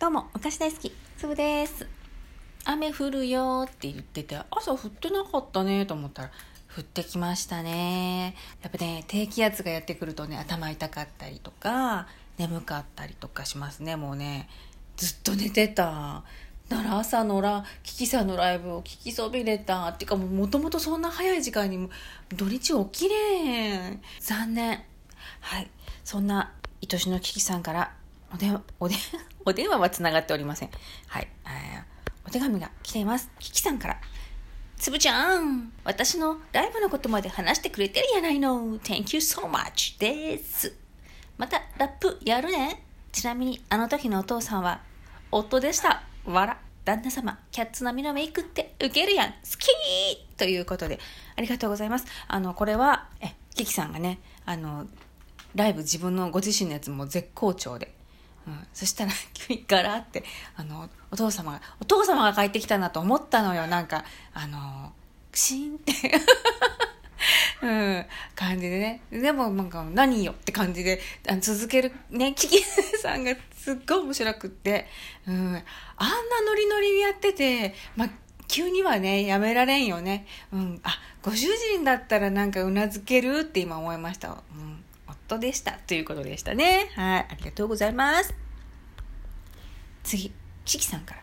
どうも、昔大好き、つぶです。雨降るよって言ってて、朝降ってなかったねと思ったら、降ってきましたね。やっぱね、低気圧がやってくるとね、頭痛かったりとか、眠かったりとかしますね。もうね、ずっと寝てた。だから朝のラ、キキさんのライブを聞きそびれた。っていうかももともとそんな早い時間に土日起きれん。残念。はい。そんな愛しのキキさんからお電話、おで、お電話はつながっておりません。はい。お手紙が来ています。キキさんから。つぶちゃん、私のライブのことまで話してくれてるやないの。Thank you so much です。また、ラップやるね。ちなみに、あの時のお父さんは、夫でした。わら。旦那様、キャッツ並みのメイクってウケるやん。好きということで、ありがとうございます。あの、これは、え、キキさんがね、あの、ライブ自分のご自身のやつも絶好調で、うん、そしたら 急にガラってあのお父様がお父様が帰ってきたなと思ったのよ。なんかあのクシーンって。うん、感じでね。でも、なんか、何よって感じで、あの続ける、ね、キキさんがすっごい面白くって、うん、あんなノリノリでやってて、まあ、急にはね、やめられんよね。うん、あ、ご主人だったらなんかうなずけるって今思いました。うん、夫でした。ということでしたね。はい、ありがとうございます。次、キキさんから。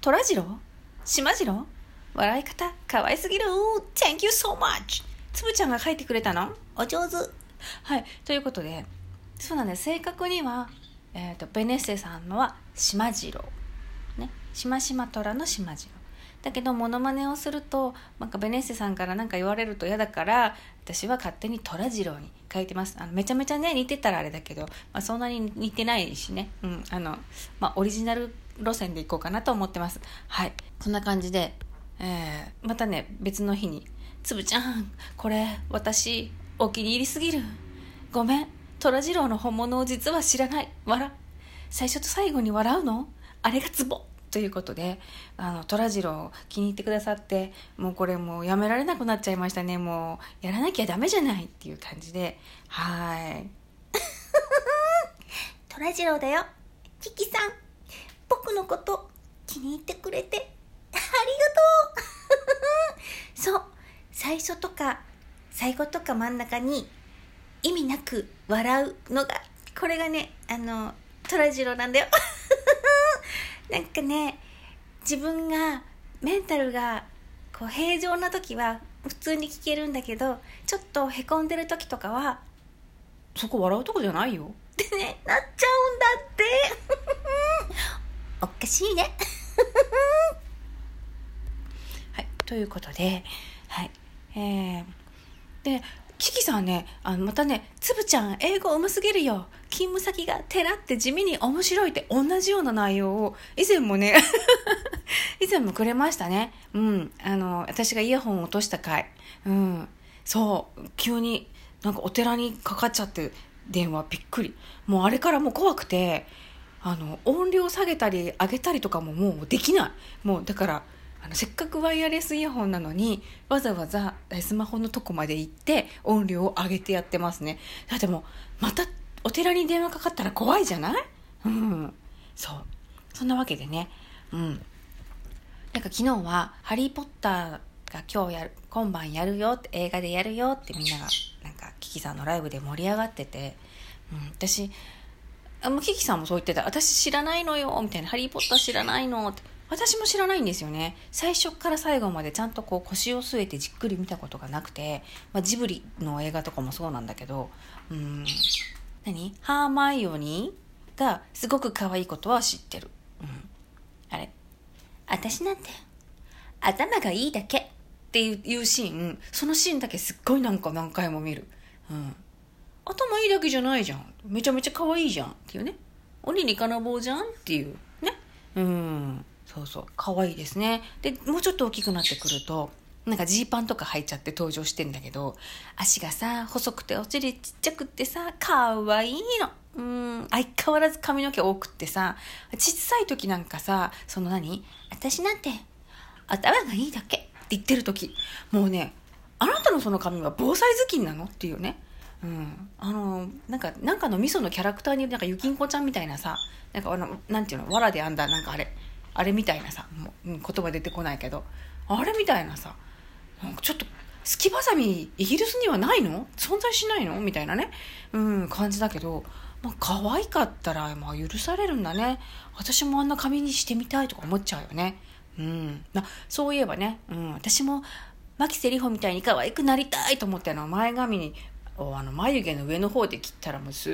トラジロ島次郎笑い方、可愛すぎる !Thank you so much! つぶちゃんが書いてくれたの？お上手はい、ということで、そうなんです。正確には、えっ、と、ベネッセさんのは島次郎。ね。しましま虎の島次郎。だけど、モノマネをすると、なんかベネッセさんから何か言われると嫌だから、私は勝手に虎次郎に書いてます。あのめちゃめちゃね、似てたらあれだけど、まあ、そんなに似てないしね。うん、あの、まあ、オリジナル路線でいこうかなと思ってます。はい。そんな感じで、えー、またね、別の日に、つぶちゃん、これ、私、お気に入りすぎる。ごめん、虎次郎の本物を実は知らない。笑。最初と最後に笑うの？あれがツボということで、あの、虎次郎気に入ってくださって、もうこれもうやめられなくなっちゃいましたね。もう、やらなきゃダメじゃないっていう感じで、はい。虎次郎だよ。キキさん、僕のこと気に入ってくれてありがとう そう、最初とか最後とか真ん中に意味なく笑うのが、これがね、あの、虎次郎なんだよ。なんかね、自分が、メンタルがこう平常な時は普通に聞けるんだけど、ちょっとへこんでる時とかは、そこ笑うとこじゃないよ。ってね、なっちゃうんだって。おかしいね。はい、ということで、はい。えー、で、ね、あの、またね、つぶちゃん、英語うますぎるよ。勤務先が寺って地味に面白いって同じような内容を、以前もね、以前もくれましたね。うん。あの、私がイヤホンを落とした回。うん。そう、急になんかお寺にかかっちゃって電話びっくり。もうあれからもう怖くて、あの、音量下げたり上げたりとかももうできない。もうだから、あのせっかくワイヤレスイヤホンなのにわざわざスマホのとこまで行って音量を上げてやってますね。だってもうまたお寺に電話かかったら怖いじゃない？うん。そう。そんなわけでね。うん。なんか昨日は「ハリー・ポッター」が今日やる今晩やるよって映画でやるよってみんながなんかキキさんのライブで盛り上がってて、うん、私あキキさんもそう言ってた。私知らないのよみたいな「ハリー・ポッター知らないの」って。私も知らないんですよね。最初から最後までちゃんとこう腰を据えてじっくり見たことがなくて、まあ、ジブリの映画とかもそうなんだけどうん。何？ハーマイオニーがすごく可愛いことは知ってる、うん、あれ？私なんて頭がいいだけ。っていうシーンそのシーンだけすっごいなんか何回も見る、うん、頭いいだけじゃないじゃん。めちゃめちゃ可愛いじゃんっていうね。鬼に金棒じゃんっていうね。うん。そうそう可愛いですね。でもうちょっと大きくなってくるとなんかジーパンとか履いちゃって登場してんだけど足がさ細くてお尻ちっちゃくってさ可愛いの。うん相変わらず髪の毛多くってさ小さい時なんかさその何？私なんて頭がいいだけ。って言ってる時。もうねあなたのその髪は防災頭巾なの？っていうね。うん、あのなんかなんかの味噌のキャラクターになんかゆきんこちゃんみたいなさなんかあのなんていうの？わらで編んだなんかあれ。あれみたいなさもう、言葉出てこないけど。あれみたいなさなんかちょっとすきばさみイギリスにはないの？存在しないの？みたいなね、うん、感じだけど、まあ可愛かったら、まあ、許されるんだね。私もあんな髪にしてみたいとか思っちゃうよね。うん、まあそういえばね、うん、私も牧瀬里穂みたいに可愛くなりたいと思っての前髪にあの眉毛の上の方で切ったらもうすっ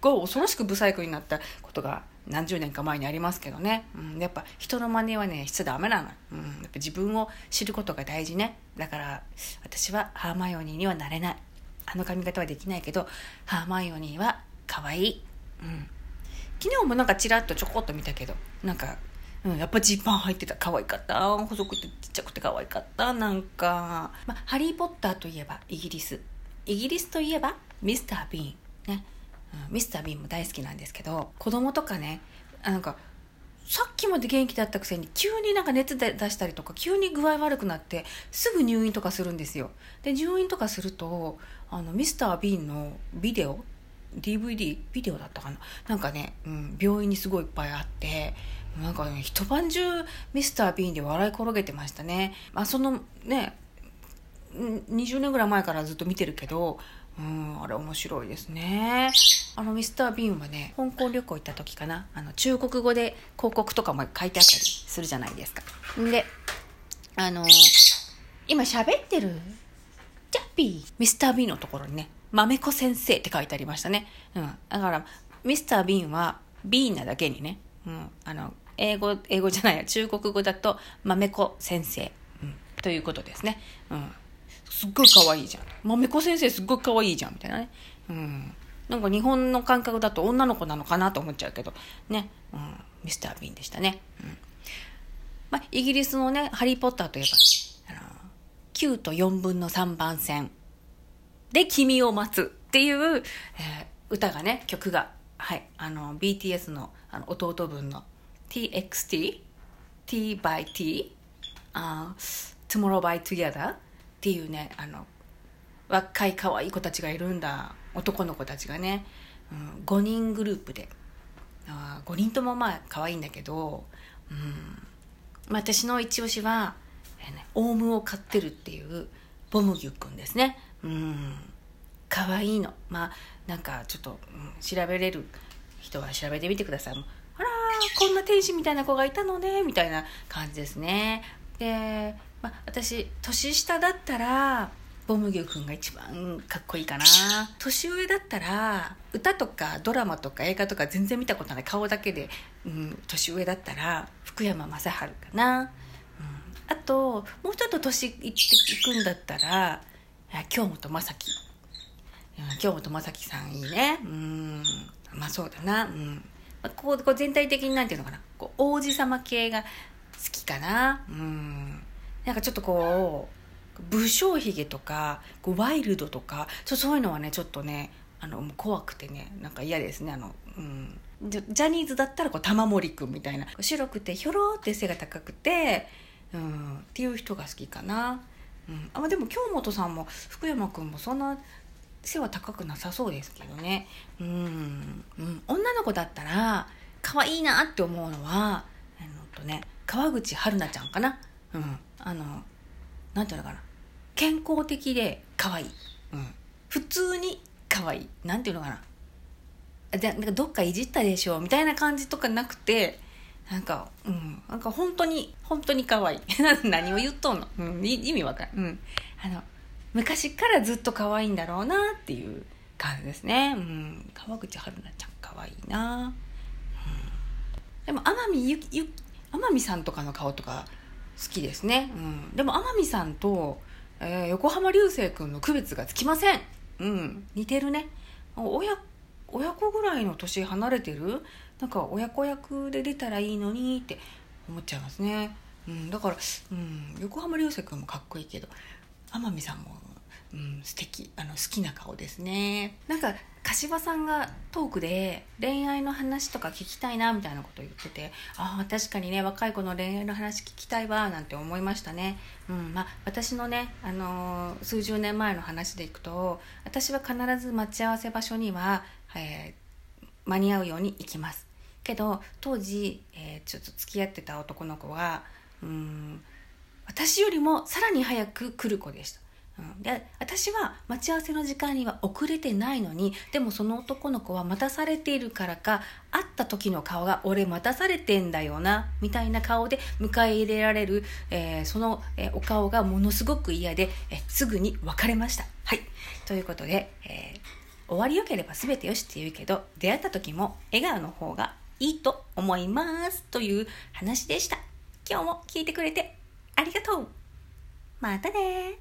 ごい恐ろしくブサイクになったことが何十年か前にありますけどね、うん、やっぱ人の真似はねしちゃダメなの、うん、やっぱ自分を知ることが大事ね。だから私はハーマイオニーにはなれない。あの髪型はできないけどハーマイオニーは可愛い、うん、昨日もなんかちらっとちょこっと見たけどなんかうん、やっぱジーパン入ってた。可愛かった。細くてちっちゃくて可愛かった。なんか、ま、ハリー・ポッターといえばイギリス。イギリスといえばミスター・ビーン。ね、ミスター・ビーンも大好きなんですけど子供とかねなんかさっきまで元気だったくせに急になんか熱で出したりとか急に具合悪くなってすぐ入院とかするんですよ。で入院とかするとあのミスター・ビーンのビデオ DVD ビデオだったかな？なんかね、うん、病院にすごいいっぱいあってなんかね一晩中ミスター・ビーンで笑い転げてましたね、まあ、そのね20年ぐらい前からずっと見てるけどうん、あれ面白いですね。あのミスター・ビーンはね、香港旅行行った時かな、あの中国語で広告とかも書いてあったりするじゃないですか。んで、あの今喋ってる、ジャッピー、ミスター・ビーンのところにね、豆子先生って書いてありましたね。うん。だから、ミスター・ビーンは、ビーンなだけにね、うん、あの、英語、英語じゃないや、中国語だと、豆子先生、うん、ということですね。うん。すっごい可愛いじゃん。豆子先生すっごい可愛いじゃん、みたいなね。うん。なんか日本の感覚だと女の子なのかなと思っちゃうけど、ね。うん。ミスター・ビーンでしたね。うん。まあ、イギリスのね、ハリー・ポッターといえば、あの、9と4分の3番線で君を待つっていう、えー歌がね、曲が、はい、あの、BTS のあの弟分の TXT、T by T、あ Tomorrow by Together っていうね、あの、若い可愛い子たちがいるんだ。男の子たちがね、うん、5人グループで。あ5人ともまあ可愛いんだけど、うん、私の一押しは、えーね、オウムを飼ってるっていうボムギュくんですね。うん。可愛いの。まあ、なんかちょっと、うん調べれる人は調べてみてください。あら、こんな天使みたいな子がいたのね、みたいな感じですね。で、まあ、私、年下だったら、ボムギュくんが一番かっこいいかな。年上だったら、歌とかドラマとか映画とか全然見たことない顔だけで、うん、年上だったら、福山雅治かな。うん、あと、もうちょっと年いっていくんだったら、京本政樹。うん京本政樹さんいいね。うん。まあそうだな。うん。まあこうこう全体的になんていうのかな。こう王子様系が好きかな。うん。なんかちょっとこう、武将髭とか、こうワイルドとか、ちょそういうのはね、ちょっとね、あの、怖くてね、なんか嫌ですね。あの、うん。ジャニーズだったらこう玉森くんみたいな白くてひょろって背が高くて、うん、っていう人が好きかな。うん、あでも京本さんも福山君もそんな背は高くなさそうですけどねうん、うん、女の子だったら可愛いなって思うのはあのとね川口春奈ちゃんかなうんあのなんていうのかな健康的で可愛いうん普通に可愛いなんていうのかなあじゃなんかどっかいじったでしょみたいな感じとかなくてなんか、うん、なんか本当に、本当に可愛い。何を言っとんの、うん、い意味わかんない。うん。あの、昔からずっと可愛いんだろうなっていう感じですね。うん。川口春奈ちゃん可愛いな。うん。でも、天海ゆゆ、天海さんとかの顔とか好きですね。うん。でも、天海さんと、えー横浜流星君の区別がつきません。うん。似てるね。親、親子ぐらいの年離れてる？なんか親子役で出たらいいのにって思っちゃいますね。うん、だから、うん、横浜流星君もかっこいいけど天海さんも、うん、素敵あの好きな顔ですね。なんか柏さんがトークで恋愛の話とか聞きたいなみたいなことを言っててああ確かにね若い子の恋愛の話聞きたいわなんて思いましたね、うんまあ、私のね、あのー数十年前の話でいくと私は必ず待ち合わせ場所には、えー間に合うように行きますけど当時、えーちょっと付き合ってた男の子がうん私よりもさらに早く来る子でした。うん、で私は待ち合わせの時間には遅れてないのにでもその男の子は待たされているからか会った時の顔が俺待たされてんだよなみたいな顔で迎え入れられる、えーその、えーお顔がものすごく嫌で、えーすぐに別れました。はい。ということで、え終わりよければ全てよしって言うけど出会った時も笑顔の方がいいと思いますという話でした。今日も聞いてくれてありがとう。またね